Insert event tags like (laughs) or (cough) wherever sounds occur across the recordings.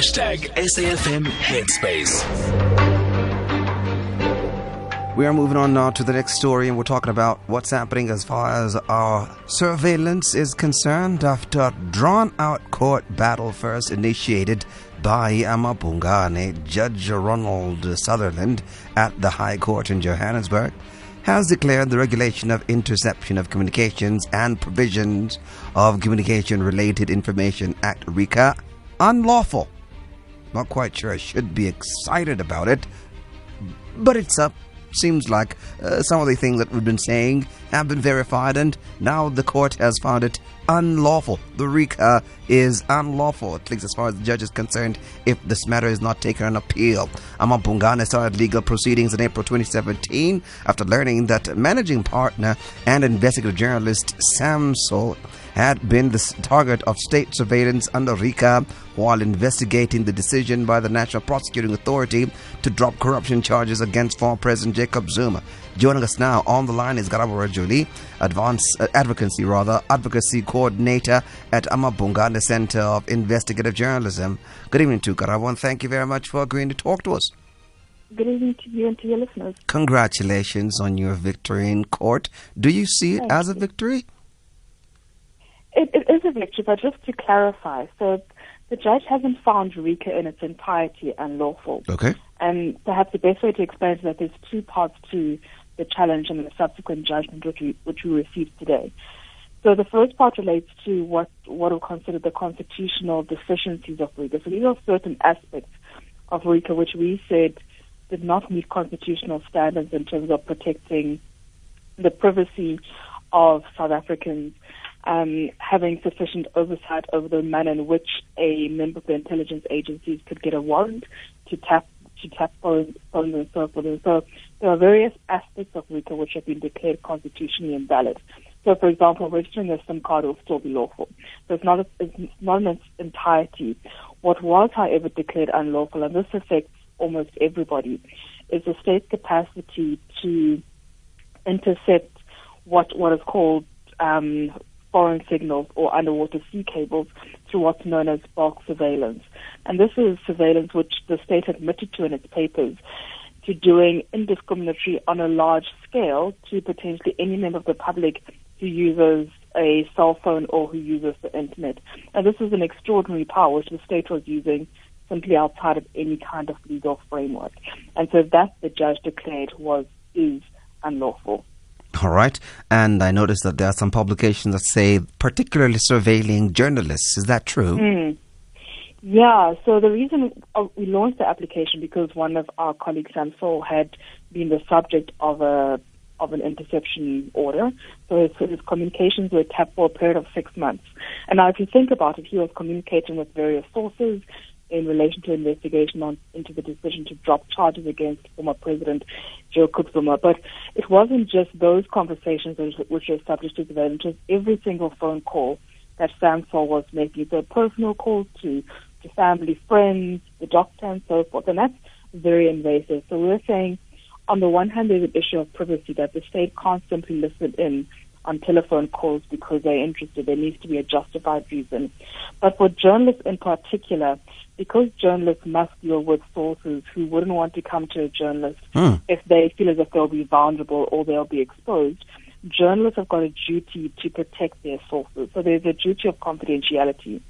Hashtag SAFM Headspace. We are moving on now to the next story, and we're talking about what's happening as far as our surveillance is concerned after drawn out court battle first initiated by Amabhungane, Judge Ronald Sutherland at the High Court in Johannesburg has declared the regulation of interception of communications and provisions of communication related information act RICA unlawful. Not quite sure I should be excited about it, but it's up seems like uh, some of the things that we've been saying have been verified, and now the court has found it unlawful. The RICA is unlawful, at least as far as the judge is concerned, if this matter is not taken on appeal. Amabhungane started legal proceedings in April 2017 after learning that managing partner and investigative journalist Sam Sole had been the target of state surveillance under RICA while investigating the decision by the National Prosecuting Authority to drop corruption charges against former President Jacob Zuma. Joining us now on the line is Karabo Rajuili, Advanced uh, Advocacy rather Advocacy Coordinator at Amabhungane Center of Investigative Journalism. Good evening to Karabo, and thank you very much for agreeing to talk to us. Good evening to you and to your listeners. Congratulations on your victory in court. Do you see it Thank as a you. It, it is a victory, but just to clarify, so the judge hasn't found RICA in its entirety unlawful. Okay. And perhaps the best way to explain it is that there's two parts to the challenge and the subsequent judgment which we, which we received today. So the first part relates to what what are considered the constitutional deficiencies of RICA. So these are certain aspects of RICA which we said did not meet constitutional standards in terms of protecting the privacy of South Africans, um, having sufficient oversight over the manner in which a member of the intelligence agencies could get a warrant to tap to tap phones, and so forth. And so there are various aspects of RICA which have been declared constitutionally invalid. So, for example, registering a SIM card will still be lawful. So it's not, a, it's not in its entirety. What was, however, declared unlawful, and this affects almost everybody, is the state's capacity to intercept what what is called um, foreign signals or underwater sea cables through what's known as bulk surveillance. And this is surveillance which the state admitted to in its papers to doing indiscriminately on a large scale to potentially any member of the public who uses a cell phone or who uses the internet. And this is an extraordinary power which the state was using simply outside of any kind of legal framework. And so that the judge declared was is unlawful. All right. And I noticed that there are some publications that say particularly surveilling journalists. Is that true? Mm. Yeah, so the reason uh, we launched the application because one of our colleagues, Sam Sole, had been the subject of a of an interception order. So his, his communications were tapped for a period of six months. And now, if you think about it, he was communicating with various sources in relation to investigation on, into the decision to drop charges against former President Jacob Zuma. But it wasn't just those conversations which, which were subject to surveillance. It was every single phone call that Sam Sole was making. So personal calls to, to family, friends, the doctor, and so forth. And that's very invasive. So we're saying, on the one hand, there's an issue of privacy that the state can't simply listen in on telephone calls because they're interested. There needs to be a justified reason. But for journalists in particular, because journalists must deal with sources who wouldn't want to come to a journalist Hmm. if they feel as if they'll be vulnerable or they'll be exposed, journalists have got a duty to protect their sources. So there's a duty of confidentiality.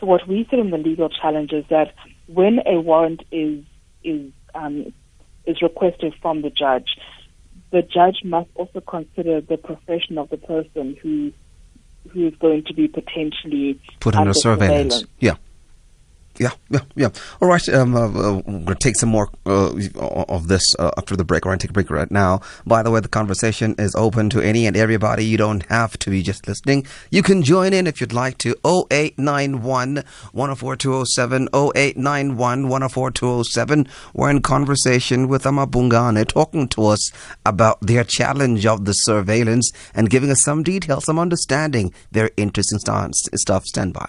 So what we said in the legal challenge is that when a warrant is is um, is requested from the judge, the judge must also consider the profession of the person who who is going to be potentially Put under under surveillance. Yeah. Yeah, yeah, yeah. All right, um, uh, uh, we're going to take some more uh, of this uh, after the break. We're going to take a break right now. By the way, the conversation is open to any and everybody. You don't have to be just listening. You can join in if you'd like to. 0891 104207, 0891 104207. We're in conversation with Amabhungane, talking to us about their challenge of the surveillance and giving us some details, some understanding. Very interesting st- stuff. Stand by.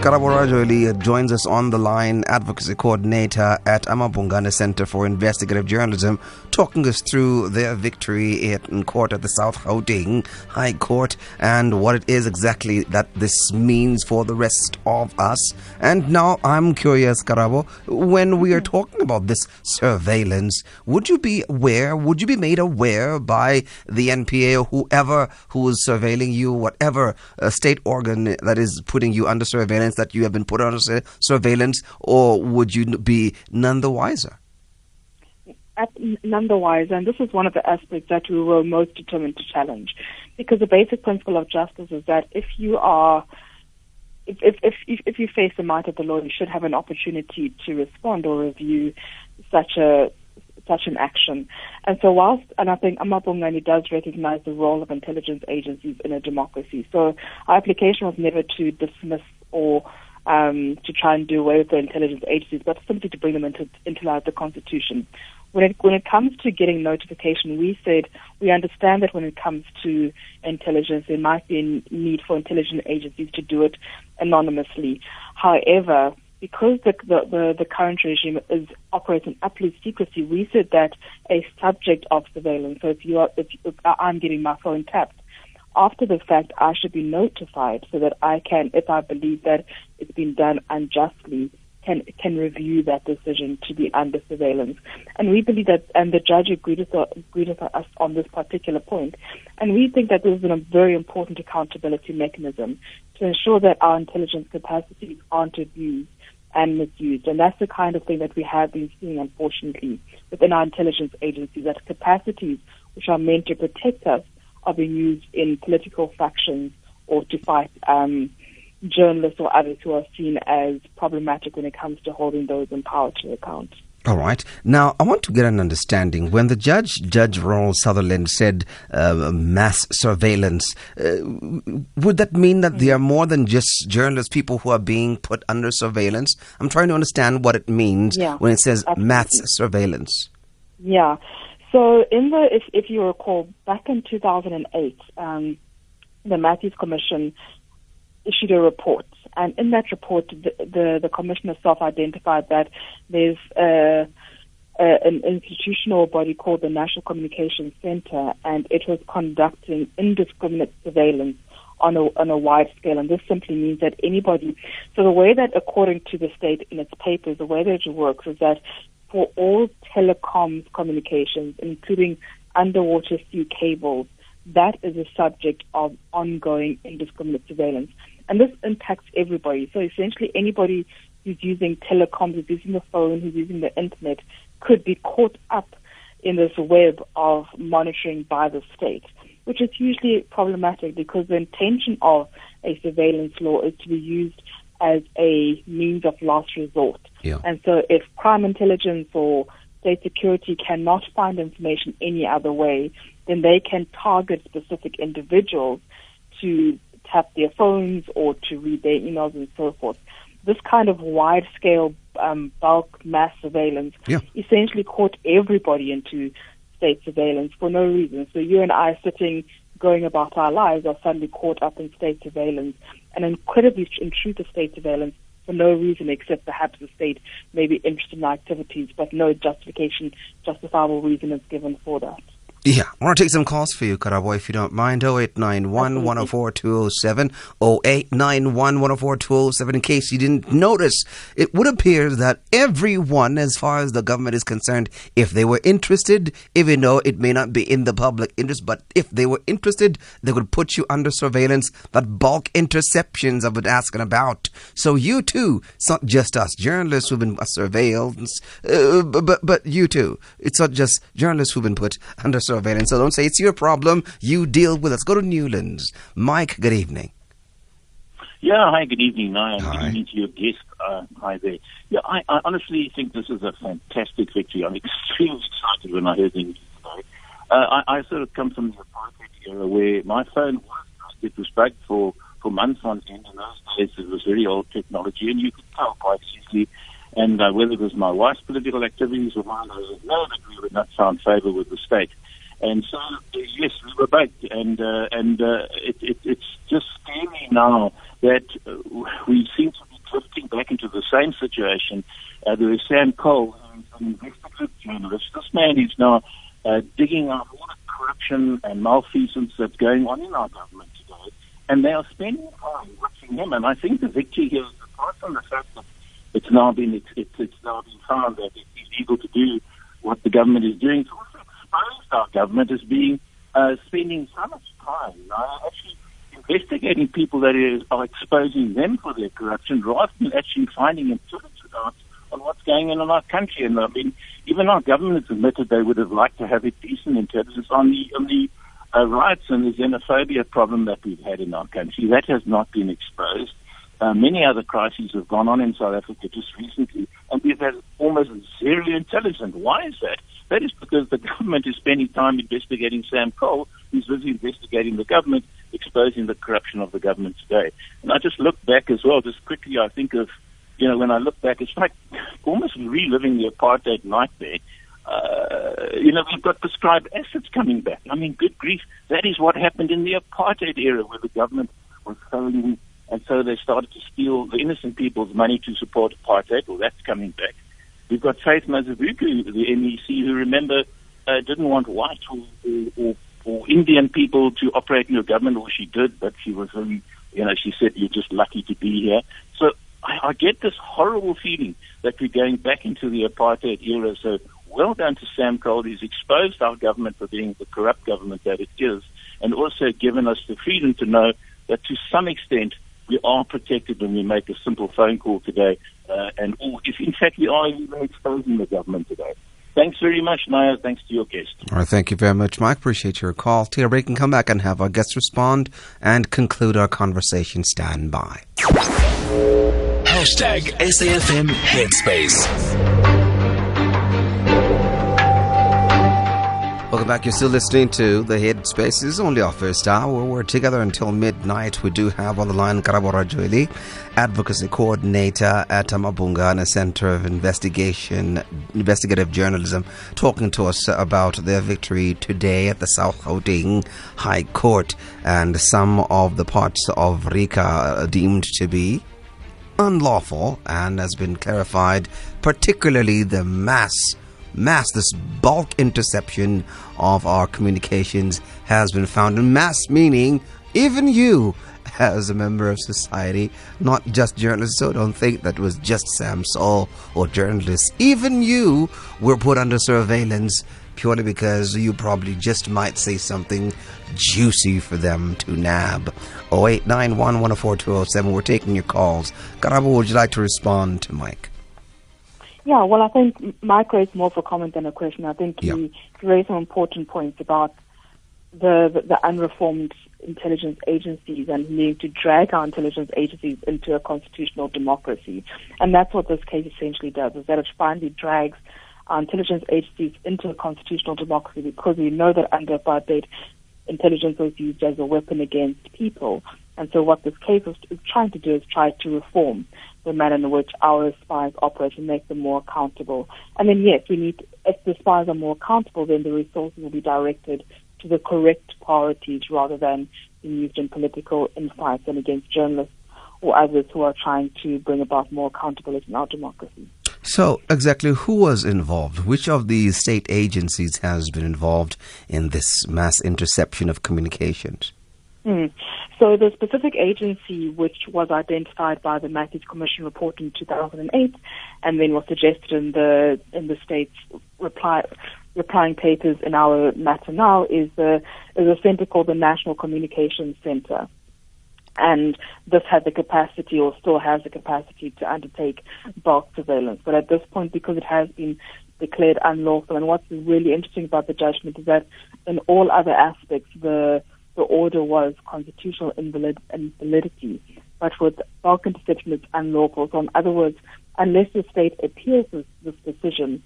Karabo Rajuili joins us on the line, advocacy coordinator at Amabhungane Center for Investigative Journalism, talking us through their victory in court at the South Gauteng High Court and what it is exactly that this means for the rest of us. And now I'm curious, Karabo, when we are talking about this surveillance, would you be aware, would you be made aware by the NPA or whoever who is surveilling you, whatever uh, state organ that is putting you under surveillance? That you have been put under surveillance, or would you be none the wiser? none the wiser, and this is one of the aspects that we were most determined to challenge, because the basic principle of justice is that if you are if, if, if, if you face the might of the law, you should have an opportunity to respond or review such a such an action. And so whilst, and I think Amabhungane does recognize the role of intelligence agencies in a democracy. So our application was never to dismiss or um, to try and do away with the intelligence agencies, but simply to bring them into, into line with the Constitution. When it, when it comes to getting notification, we said we understand that when it comes to intelligence, there might be a need for intelligence agencies to do it anonymously. However, because the, the, the, current regime is operating absolute secrecy, we said that a subject of surveillance, so if you are, if, if I'm getting my phone tapped, after the fact, I should be notified so that I can, if I believe that it's been done unjustly, can can review that decision to be under surveillance. And we believe that, and the judge agreed with, agreed with us on this particular point. And we think that this is a very important accountability mechanism to ensure that our intelligence capacities aren't abused and misused. And that's the kind of thing that we have been seeing, unfortunately, within our intelligence agencies, that capacities which are meant to protect us are being used in political factions or to fight um, journalists or others who are seen as problematic when it comes to holding those in power to account. All right. Now, I want to get an understanding. When the judge, Judge Ronald Sutherland, said uh, mass surveillance, uh, would that mean that there are more than just journalists, people who are being put under surveillance? I'm trying to understand what it means yeah, when it says absolutely. mass surveillance. Yeah. So, in the if, if you recall, back in 2008, um, the Matthews Commission issued a report, and in that report, the the, the commissioner self-identified that there's a, a, an institutional body called the National Communications Center, and it was conducting indiscriminate surveillance on a, on a wide scale. And this simply means that anybody, so the way that, according to the state in its papers, the way that it works is that for all telecoms communications, including underwater sea cables, that is a subject of ongoing indiscriminate surveillance. And this impacts everybody. So essentially anybody who's using telecoms, who's using the phone, who's using the internet could be caught up in this web of monitoring by the state, which is hugely problematic because the intention of a surveillance law is to be used as a means of last resort. Yeah. And so if crime intelligence or state security cannot find information any other way, then they can target specific individuals to tap their phones or to read their emails and so forth. This kind of wide scale um, bulk mass surveillance yeah. essentially caught everybody into state surveillance for no reason. So you and I sitting going about our lives are suddenly caught up in state surveillance, an incredibly intrusive state surveillance for no reason except perhaps the state may be interested in activities, but no justification, justifiable reason is given for that. Yeah, I want to take some calls for you, Karabo, if you don't mind. 0891 104 207. 0891 104 207. In case you didn't notice, it would appear that everyone, as far as the government is concerned, if they were interested, even though it may not be in the public interest, but if they were interested, they would put you under surveillance. That bulk interceptions I've been asking about. So you too, it's not just us journalists who've been surveilled, uh, but, but you too. It's not just journalists who've been put under surveillance surveillance. So don't say it's your problem. You deal with it. Let's go to Newlands. Mike, good evening. Yeah, hi, good evening. Hi, and good evening to your guest. Uh, hi there. Yeah, I, I, honestly think this is a fantastic victory. I'm extremely excited when I heard the news today. Uh, I, I sort of come from the apartheid era where my phone was it was bugged for, for months on end. In those days, it was very old technology, and you could tell quite easily. And uh, whether it was my wife's political activities or mine, I know that we would not found favour with the state. And so, yes, we were back, and uh, and uh, it, it, it's just scary now that uh, we seem to be drifting back into the same situation. Uh, there is Sam Cole, who's an investigative journalist. This man is now uh, digging up all the corruption and malfeasance that's going on in our government today, and they are spending time watching him. And I think the victory here is apart from the fact that it's now been it's, it's, now been found that it's illegal to do what the government is doing. It's our government as being uh, spending so much time uh, actually investigating people that is, are exposing them for their corruption rather than actually finding intelligence out on what's going on in our country. And I mean, even our government has admitted they would have liked to have a decent intelligence on the on the uh, riots and the xenophobia problem that we've had in our country. That has not been exposed. Uh, many other crises have gone on in South Africa just recently, and we've had almost zero intelligence. Why is that? That is because the government is spending time investigating Sam Cole, who's busy investigating the government, exposing the corruption of the government today. And I just look back as well, just quickly, I think of, you know, when I look back, it's like almost reliving the apartheid nightmare. Uh, you know, we've got prescribed assets coming back. I mean, good grief, that is what happened in the apartheid era where the government was throwing and so they started to steal the innocent people's money to support apartheid. Well, that's coming back. We've got Faith Mazibuko, the MEC, who remember uh, didn't want white or, or, or Indian people to operate in your government, or she did, but she was very, you know, she said you're just lucky to be here. So I, I get this horrible feeling that we're going back into the apartheid era. So well done to Sam Cole. He's exposed our government for being the corrupt government that it is, and also given us the freedom to know that to some extent we are protected when we make a simple phone call today, uh, and or if in fact we are even exposing the government today. Thanks very much, Naya. Thanks to your guest. All right, thank you very much, Mike. Appreciate your call. Tia, we can come back and have our guests respond and conclude our conversation. Stand by. Hashtag SAFM Headspace. Back. You're still listening to The Headspace. This is only our first hour. We're together until midnight. We do have on the line Karabo Rajuili, Advocacy Coordinator at Mabungana Center of Investigation, Investigative Journalism, talking to us about their victory today at the South Gauteng High Court and some of the parts of RICA uh, deemed to be unlawful and has been clarified, particularly the mass mass, this bulk interception of our communications has been found. And mass meaning even you (laughs) as a member of society, not just journalists. So don't think that was just Sam Sole or journalists. Even you were put under surveillance purely because you probably just might say something juicy for them to nab. 0891 We're taking your calls. Karabo, would you like to respond to Mike? Yeah, well, I think Mike raised more for comment than a question. I think yeah. he raised some important points about the, the, the unreformed intelligence agencies and needing to drag our intelligence agencies into a constitutional democracy. And that's what this case essentially does, is that it finally drags our intelligence agencies into a constitutional democracy because we know that under apartheid, intelligence was used as a weapon against people. And so what this case is trying to do is try to reform the manner in which our spies operate and make them more accountable. And then, yes, we need, if the spies are more accountable, then the resources will be directed to the correct priorities rather than being used in political infights and against journalists or others who are trying to bring about more accountability in our democracy. So, exactly who was involved? Which of the state agencies has been involved in this mass interception of communications? Mm. So the specific agency which was identified by the Matthews Commission report in 2008 and then was suggested in the in the state's reply replying papers in our matter now is the is a center called the National Communications Center. And this had the capacity or still has the capacity to undertake bulk surveillance. But at this point, because it has been declared unlawful, and what's really interesting about the judgment is that in all other aspects, the the order was constitutional invalid invalidity, but with bulk interception it's unlawful. So in other words, unless the state appeals this, this decision,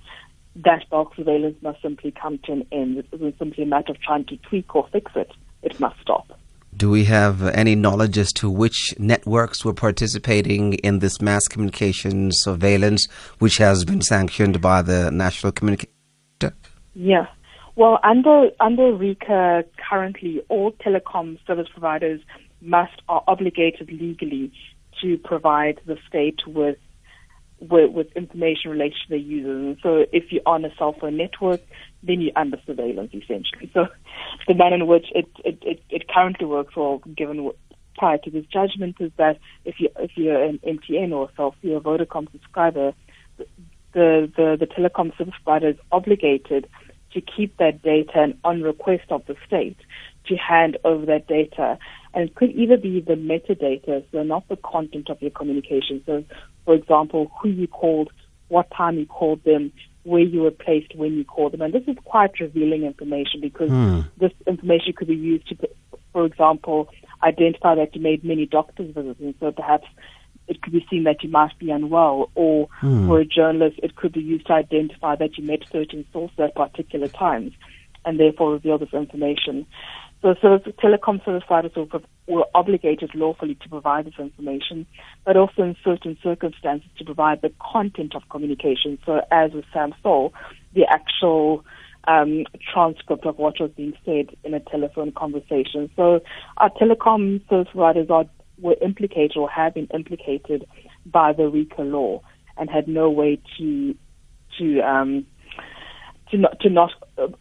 that bulk surveillance must simply come to an end. It isn't simply a matter of trying to tweak or fix it. It must stop. Do we have any knowledge as to which networks were participating in this mass communication surveillance, which has been sanctioned by the National Communication? Yeah. Well, under under RICA, currently all telecom service providers must are obligated legally to provide the state with with, with information related to their users. And so if you're on a cell phone network, then you're under surveillance essentially. So the manner in which it, it, it, it currently works, or given prior to this judgment, is that if you if you're an MTN or Cell C or Vodacom subscriber, the, the the telecom service provider is obligated to keep that data and on request of the state to hand over that data. And it could either be the metadata, so not the content of your communication. So, for example, who you called, what time you called them, where you were placed when you called them. And this is quite revealing information because mm. this information could be used to, for example, identify that you made many doctor's visits. And so perhaps it could be seen that you might be unwell, or mm. for a journalist, it could be used to identify that you met certain sources at particular times and therefore reveal this information. So, so telecom service providers were, were obligated lawfully to provide this information, but also in certain circumstances to provide the content of communication. So, as with Sam Sole, the actual um, transcript of what was being said in a telephone conversation. So, our telecom service providers are were implicated or have been implicated by the RICA law and had no way to to um, to not, to not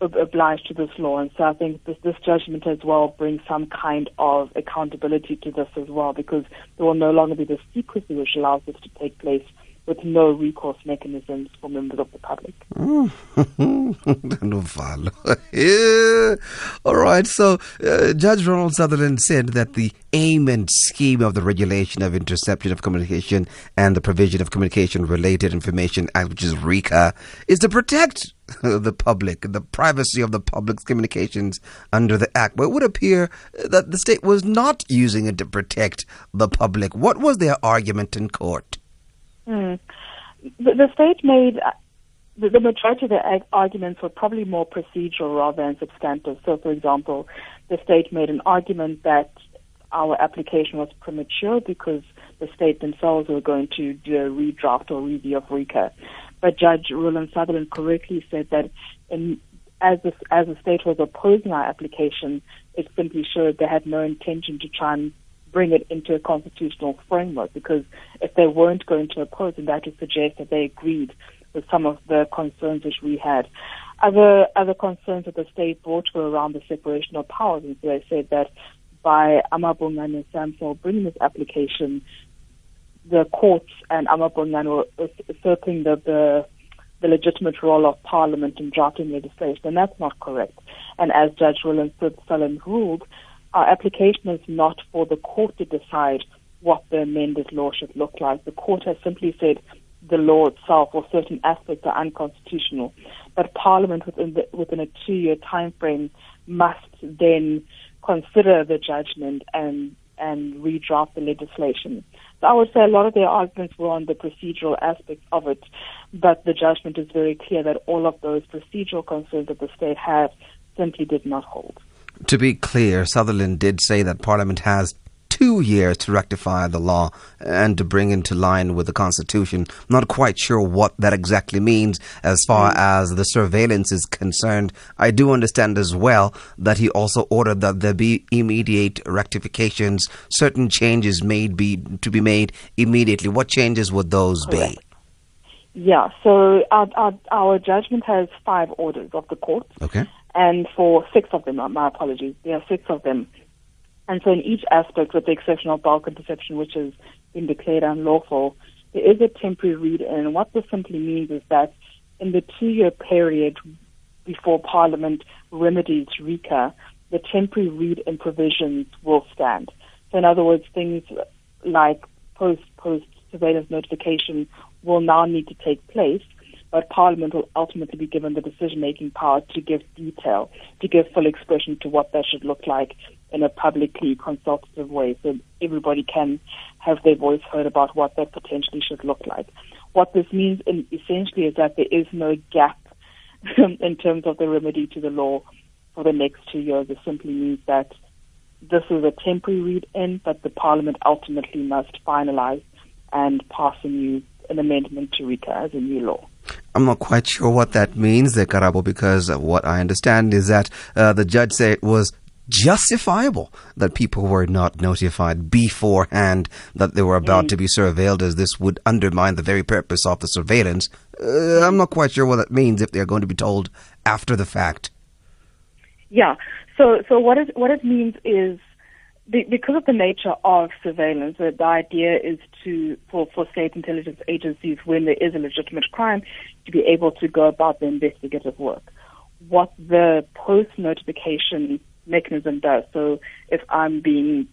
oblige to this law. And so I think this, this judgment as well brings some kind of accountability to this as well because there will no longer be the secrecy which allows this to take place with no recourse mechanisms for members of the public. (laughs) yeah. (laughs) All right. So, uh, Judge Ronald Sutherland said that the aim and scheme of the Regulation of Interception of Communication and the Provision of Communication Related Information Act, which is RICA, is to protect (laughs) the public, the privacy of the public's communications under the Act. But it would appear that the state was not using it to protect the public. What was their argument in court? Mm. The, the, state made uh, the, the, majority of the arguments were probably more procedural rather than substantive. So, for example, the state made an argument that our application was premature because the state themselves were going to do a redraft or review of RICA. But Judge Roland Sutherland correctly said that in, as the, as the state was opposing our application, it simply showed they had no intention to try and bring it into a constitutional framework because if they weren't going to oppose, then that would suggest that they agreed with some of the concerns which we had. Other other concerns that the state brought were around the separation of powers, and so they said that by Amabhungane and Sam Sole bringing this application, the courts and Amabhungane were asserting the, the the legitimate role of Parliament in drafting legislation, and that's not correct. And as Judge Roland Sutherland ruled, our application is not for the court to decide what the amended law should look like. The court has simply said the law itself or certain aspects are unconstitutional. But Parliament within the, within a two year time frame must then consider the judgment and and redraft the legislation. So I would say a lot of their arguments were on the procedural aspects of it, but the judgment is very clear that all of those procedural concerns that the state had simply did not hold. To be clear, Sutherland did say that Parliament has two years to rectify the law and to bring into line with the Constitution. I'm not quite sure what that exactly means as far mm. as the surveillance is concerned. I do understand as well that he also ordered that there be immediate rectifications, certain changes made be to be made immediately. What changes would those Correct. be? Yeah, so our, our, our judgment has five orders of the court. Okay and for six of them, my apologies, there are six of them. And so in each aspect, with the exception of bulk interception, which has been declared unlawful, there is a temporary read-in. And what this simply means is that in the two-year period before Parliament remedies RICA, the temporary read-in provisions will stand. So in other words, things like post-post surveillance notification will now need to take place but Parliament will ultimately be given the decision-making power to give detail, to give full expression to what that should look like in a publicly consultative way, so everybody can have their voice heard about what that potentially should look like. What this means essentially is that there is no gap (laughs) in terms of the remedy to the law for the next two years. It simply means that this is a temporary read-in, but the Parliament ultimately must finalize and pass a new an amendment to RICA as a new law. I'm not quite sure what that means, the Karabo, because what I understand is that uh, the judge said it was justifiable that people were not notified beforehand that they were about mm. to be surveilled, as this would undermine the very purpose of the surveillance. Uh, I'm not quite sure what that means if they're going to be told after the fact. Yeah. So, so what it what it means is because of the nature of surveillance, the, idea is to for, for state intelligence agencies, when there is a legitimate crime, to be able to go about the investigative work. What the post notification mechanism does. So if I'm being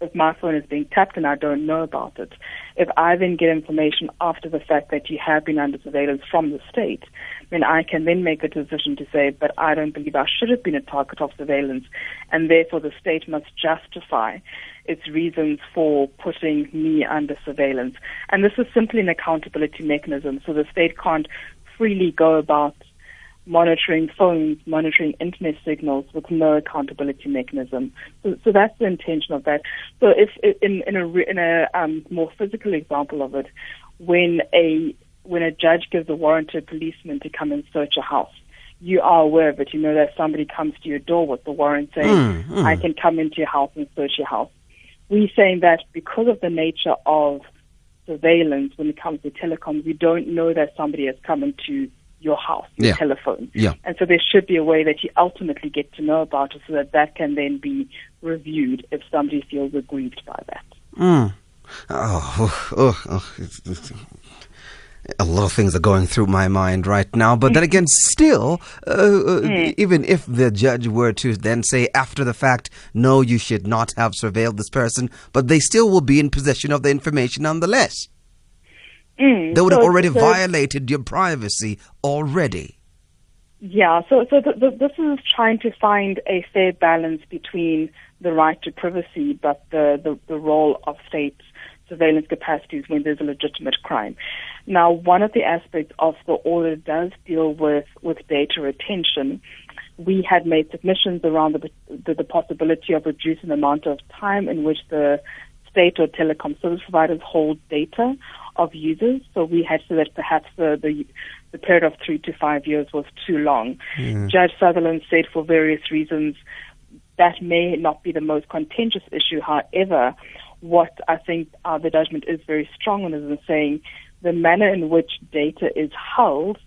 if my phone is being tapped and I don't know about it, if I then get information after the fact that you have been under surveillance from the state, then I can then make a decision to say, but I don't believe I should have been a target of surveillance, and therefore the state must justify its reasons for putting me under surveillance. And this is simply an accountability mechanism, so the state can't freely go about monitoring phones, monitoring internet signals with no accountability mechanism. So, so that's the intention of that. So if in, in a, in a um, more physical example of it, when a when a judge gives a warrant to a policeman to come and search a house, you are aware of it. You know that somebody comes to your door with the warrant saying, mm, mm. I can come into your house and search your house. We're saying that because of the nature of surveillance when it comes to telecoms, we don't know that somebody has come into your house, your yeah. telephone. Yeah. And so there should be a way that you ultimately get to know about it so that that can then be reviewed if somebody feels aggrieved by that. Mm. Oh, oh, oh, a lot of things are going through my mind right now. But then again, still, uh, uh, mm. even if the judge were to then say after the fact, no, you should not have surveilled this person, but they still will be in possession of the information nonetheless. Mm, they would so, have already so, violated your privacy already. Yeah, so so the, the, this is trying to find a fair balance between the right to privacy, but the, the, the role of state surveillance capacities when there's a legitimate crime. Now, one of the aspects of the order does deal with, with data retention. We had made submissions around the, the, the possibility of reducing the amount of time in which the state or telecom service providers hold data of users. So we had said that perhaps the, the, the period of three to five years was too long. Mm. Judge Sutherland said for various reasons that may not be the most contentious issue. However, what I think uh, the judgment is very strong on is in saying the manner in which data is held,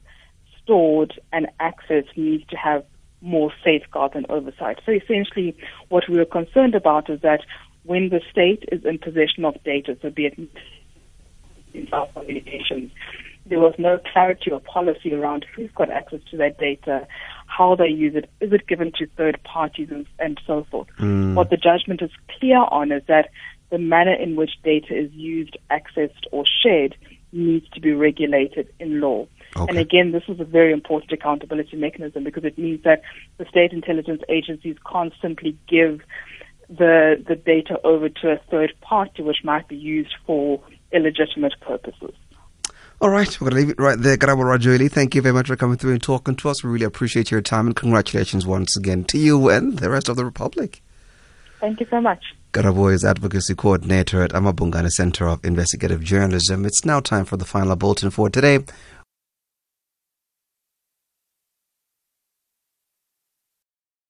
stored, and accessed needs to have more safeguards and oversight. So essentially, what we were concerned about is that when the state is in possession of data, so be it in our communications, there was no clarity or policy around who's got access to that data, how they use it, is it given to third parties, and, and so forth. Mm. What the judgment is clear on is that the manner in which data is used, accessed, or shared needs to be regulated in law. Okay. And again, this is a very important accountability mechanism because it means that the state intelligence agencies can't simply give the the data over to a third party, which might be used for illegitimate purposes. All right, we're going to leave it right there. Rajuili, thank you very much for coming through and talking to us. We really appreciate your time and congratulations once again to you and the rest of the Republic. Thank you so much. Karabo is Advocacy Coordinator at Amabhungane Center of Investigative Journalism. It's now time for the final bulletin for today.